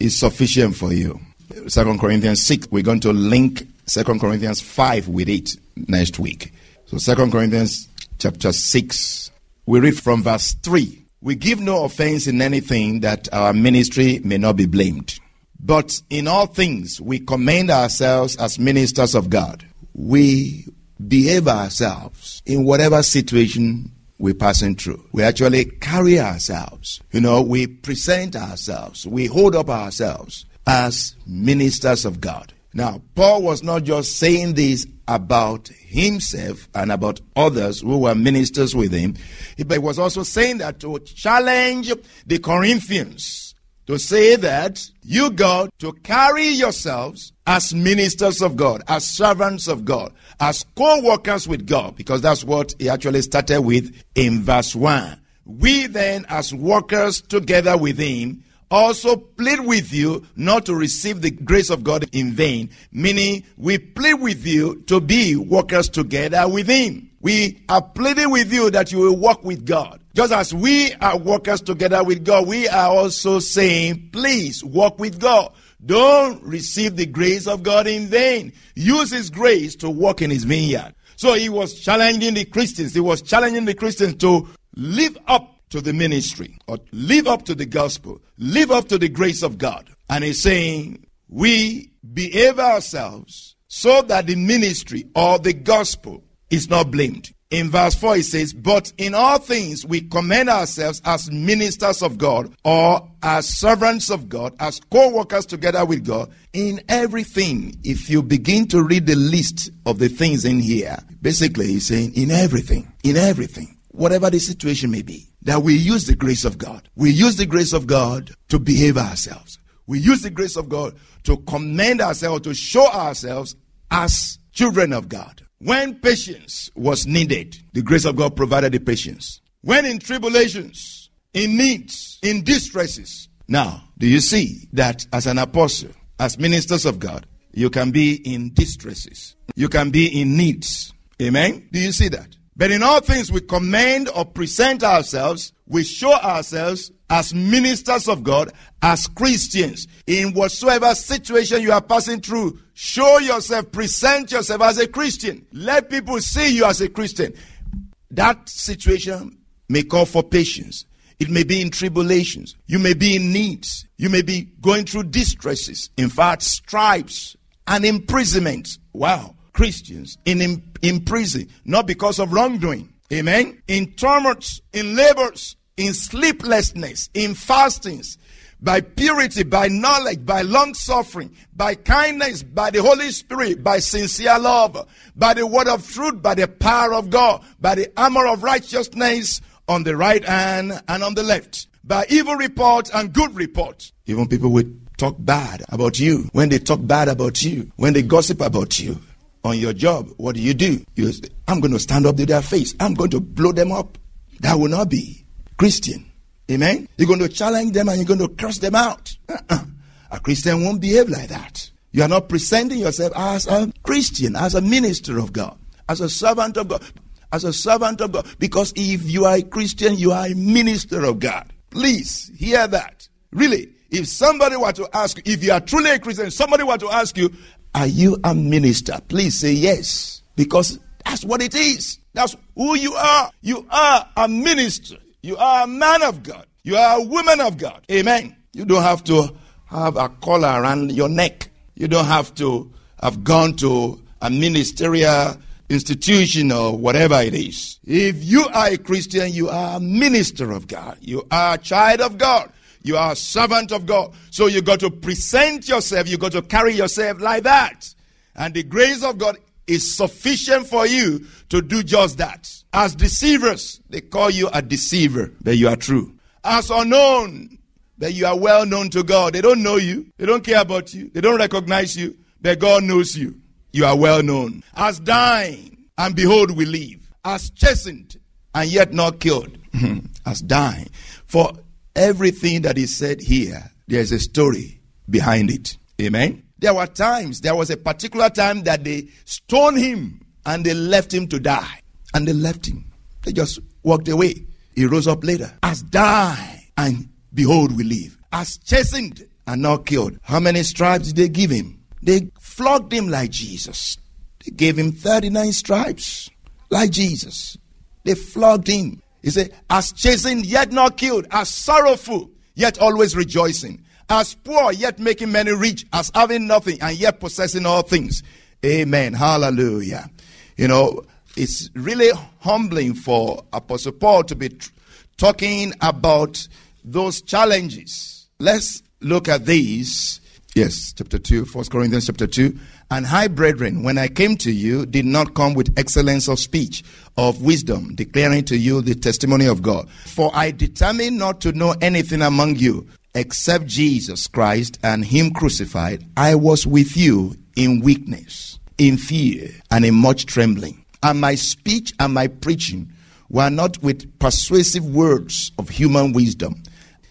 is sufficient for you. Second Corinthians 6, we're going to link Second Corinthians 5 with it next week. So Second Corinthians chapter 6, we read from verse 3. We give no offense in anything that our ministry may not be blamed. But in all things, we commend ourselves as ministers of God. We behave ourselves in whatever situation we're passing through. We actually carry ourselves. You know, we present ourselves. We hold up ourselves as ministers of God. Now, Paul was not just saying this about himself and about others who were ministers with him, but he was also saying that to challenge the Corinthians to say that you got to carry yourselves as ministers of God, as servants of God, as co workers with God, because that's what he actually started with in verse 1. We then, as workers together with him, also plead with you not to receive the grace of God in vain, meaning we plead with you to be workers together with him. We are pleading with you that you will walk with God. Just as we are workers together with God, we are also saying, please walk with God. Don't receive the grace of God in vain. Use His grace to walk in His vineyard. So he was challenging the Christians. He was challenging the Christians to live up to the ministry or live up to the gospel, live up to the grace of God. And he's saying, we behave ourselves so that the ministry or the gospel is not blamed. In verse 4, it says, But in all things we commend ourselves as ministers of God or as servants of God, as co workers together with God. In everything, if you begin to read the list of the things in here, basically he's saying, In everything, in everything, whatever the situation may be, that we use the grace of God. We use the grace of God to behave ourselves. We use the grace of God to commend ourselves, to show ourselves as children of God. When patience was needed, the grace of God provided the patience. When in tribulations, in needs, in distresses. Now, do you see that as an apostle, as ministers of God, you can be in distresses, you can be in needs. Amen? Do you see that? But in all things, we commend or present ourselves, we show ourselves as ministers of God, as Christians. In whatsoever situation you are passing through, show yourself, present yourself as a Christian. Let people see you as a Christian. That situation may call for patience. It may be in tribulations. You may be in needs. You may be going through distresses. In fact, stripes and imprisonment. Wow. Christians in, in, in prison, not because of wrongdoing. Amen. In tumults, in labors, in sleeplessness, in fastings, by purity, by knowledge, by long suffering, by kindness, by the Holy Spirit, by sincere love, by the word of truth, by the power of God, by the armor of righteousness on the right hand and on the left, by evil report and good report. Even people will talk bad about you. When they talk bad about you, when they gossip about you, on your job, what do you do? You say, I'm going to stand up to their face. I'm going to blow them up. That will not be Christian. Amen. You're going to challenge them and you're going to curse them out. Uh-uh. A Christian won't behave like that. You are not presenting yourself as a Christian, as a minister of God, as a servant of God, as a servant of God. Because if you are a Christian, you are a minister of God. Please hear that. Really, if somebody were to ask you, if you are truly a Christian, somebody were to ask you, Are you a minister? Please say yes. Because that's what it is. That's who you are. You are a minister. You are a man of God. You are a woman of God. Amen. You don't have to have a collar around your neck. You don't have to have gone to a ministerial institution or whatever it is. If you are a Christian, you are a minister of God. You are a child of God. You are a servant of God. So you got to present yourself. You got to carry yourself like that. And the grace of God is sufficient for you to do just that. As deceivers, they call you a deceiver, but you are true. As unknown, that you are well known to God. They don't know you. They don't care about you. They don't recognize you. But God knows you. You are well known. As dying, and behold, we live. As chastened, and yet not killed. As dying. For everything that is said here, there is a story behind it. Amen. There were times, there was a particular time that they stoned him and they left him to die. And they left him. They just walked away. He rose up later. As die, and behold, we live. As chastened and not killed. How many stripes did they give him? They flogged him like Jesus. They gave him 39 stripes like Jesus. They flogged him. He said, as chastened yet not killed, as sorrowful yet always rejoicing, as poor yet making many rich, as having nothing and yet possessing all things. Amen. Hallelujah. You know, it's really humbling for Apostle Paul to be tr- talking about those challenges. Let's look at these. Yes, chapter 2, 1 Corinthians chapter 2. And hi, brethren, when I came to you, did not come with excellence of speech, of wisdom, declaring to you the testimony of God. For I determined not to know anything among you except Jesus Christ and Him crucified. I was with you in weakness, in fear, and in much trembling. And my speech and my preaching were not with persuasive words of human wisdom,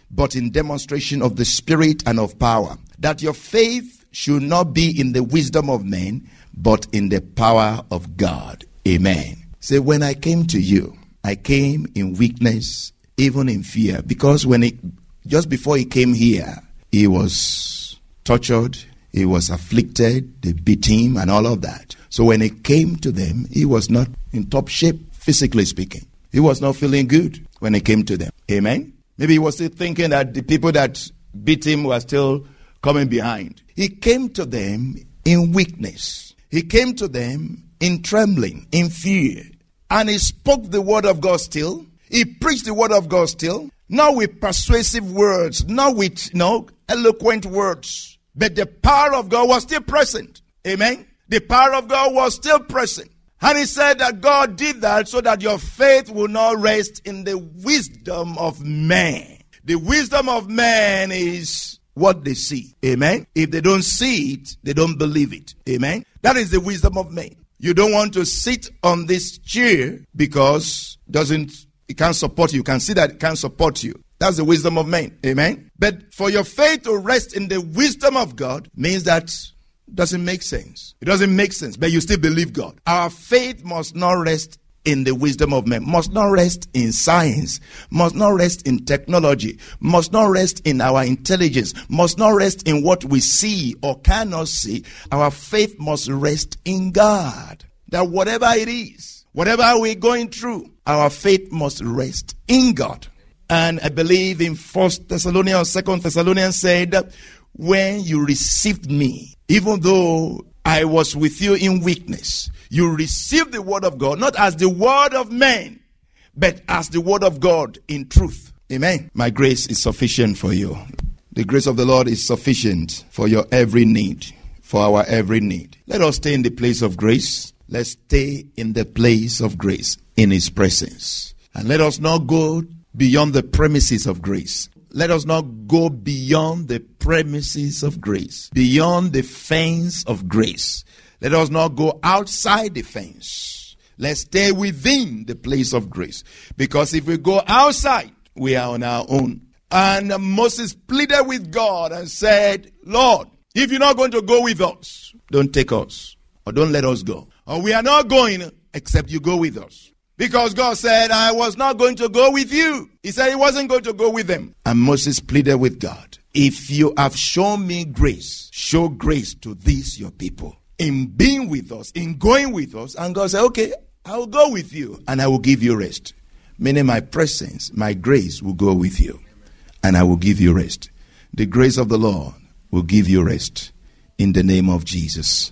but in demonstration of the Spirit and of power, that your faith should not be in the wisdom of men, but in the power of God. Amen. Say, when I came to you, I came in weakness, even in fear, because when it just before he came here, he was tortured, he was afflicted, they beat him, and all of that. So when he came to them, he was not in top shape, physically speaking. He was not feeling good when he came to them. Amen. Maybe he was still thinking that the people that beat him were still coming behind. He came to them in weakness. He came to them in trembling, in fear. And he spoke the word of God still. He preached the word of God still. Not with persuasive words, not with you know, eloquent words. But the power of God was still present. Amen. The power of God was still present. And he said that God did that so that your faith will not rest in the wisdom of man. The wisdom of man is what they see. Amen. If they don't see it, they don't believe it. Amen. That is the wisdom of man. You don't want to sit on this chair because doesn't it can't support you. You can see that it can't support you. That's the wisdom of man. Amen. But for your faith to rest in the wisdom of God means that doesn't make sense. It doesn't make sense, but you still believe God. Our faith must not rest in the wisdom of men, must not rest in science, must not rest in technology, must not rest in our intelligence, must not rest in what we see or cannot see. Our faith must rest in God. That whatever it is, whatever we're going through, our faith must rest in God. And I believe in First Thessalonians, Second Thessalonians said, when you received me, even though I was with you in weakness, you received the word of God, not as the word of men, but as the word of God in truth. Amen. My grace is sufficient for you. The grace of the Lord is sufficient for your every need, for our every need. Let us stay in the place of grace. Let's stay in the place of grace in His presence. And let us not go beyond the premises of grace. Let us not go beyond the premises of grace, beyond the fence of grace. Let us not go outside the fence. Let's stay within the place of grace. Because if we go outside, we are on our own. And Moses pleaded with God and said, Lord, if you're not going to go with us, don't take us or don't let us go. Or we are not going except you go with us. Because God said, I was not going to go with you. He said he wasn't going to go with them. And Moses pleaded with God, If you have shown me grace, show grace to these your people. In being with us, in going with us. And God said, Okay, I will go with you and I will give you rest. Meaning my presence, my grace will go with you and I will give you rest. The grace of the Lord will give you rest in the name of Jesus.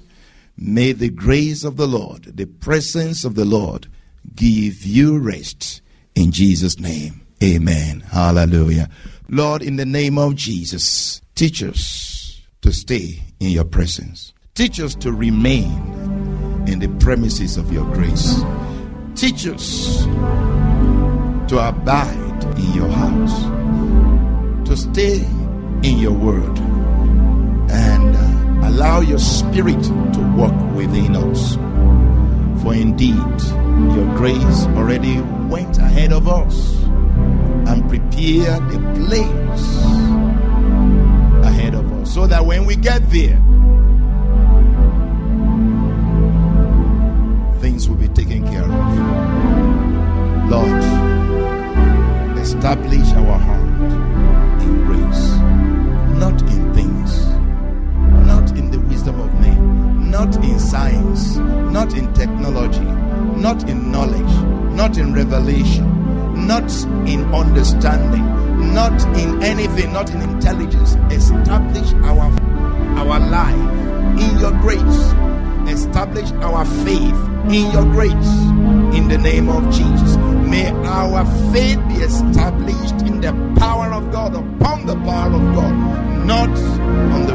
May the grace of the Lord, the presence of the Lord, give you rest in Jesus' name. Amen. Hallelujah. Lord, in the name of Jesus, teach us to stay in your presence. Teach us to remain in the premises of your grace. Teach us to abide in your house, to stay in your word, allow your spirit to work within us. For indeed, your grace already went ahead of us and prepared a place ahead of us so that when we get there, things will be taken care of. Lord, establish our heart revelation, not in understanding, not in anything, not in intelligence. Establish our our life in your grace. Establish our faith in your grace. In the name of Jesus. May our faith be established in the power of God, upon the power of God, not on the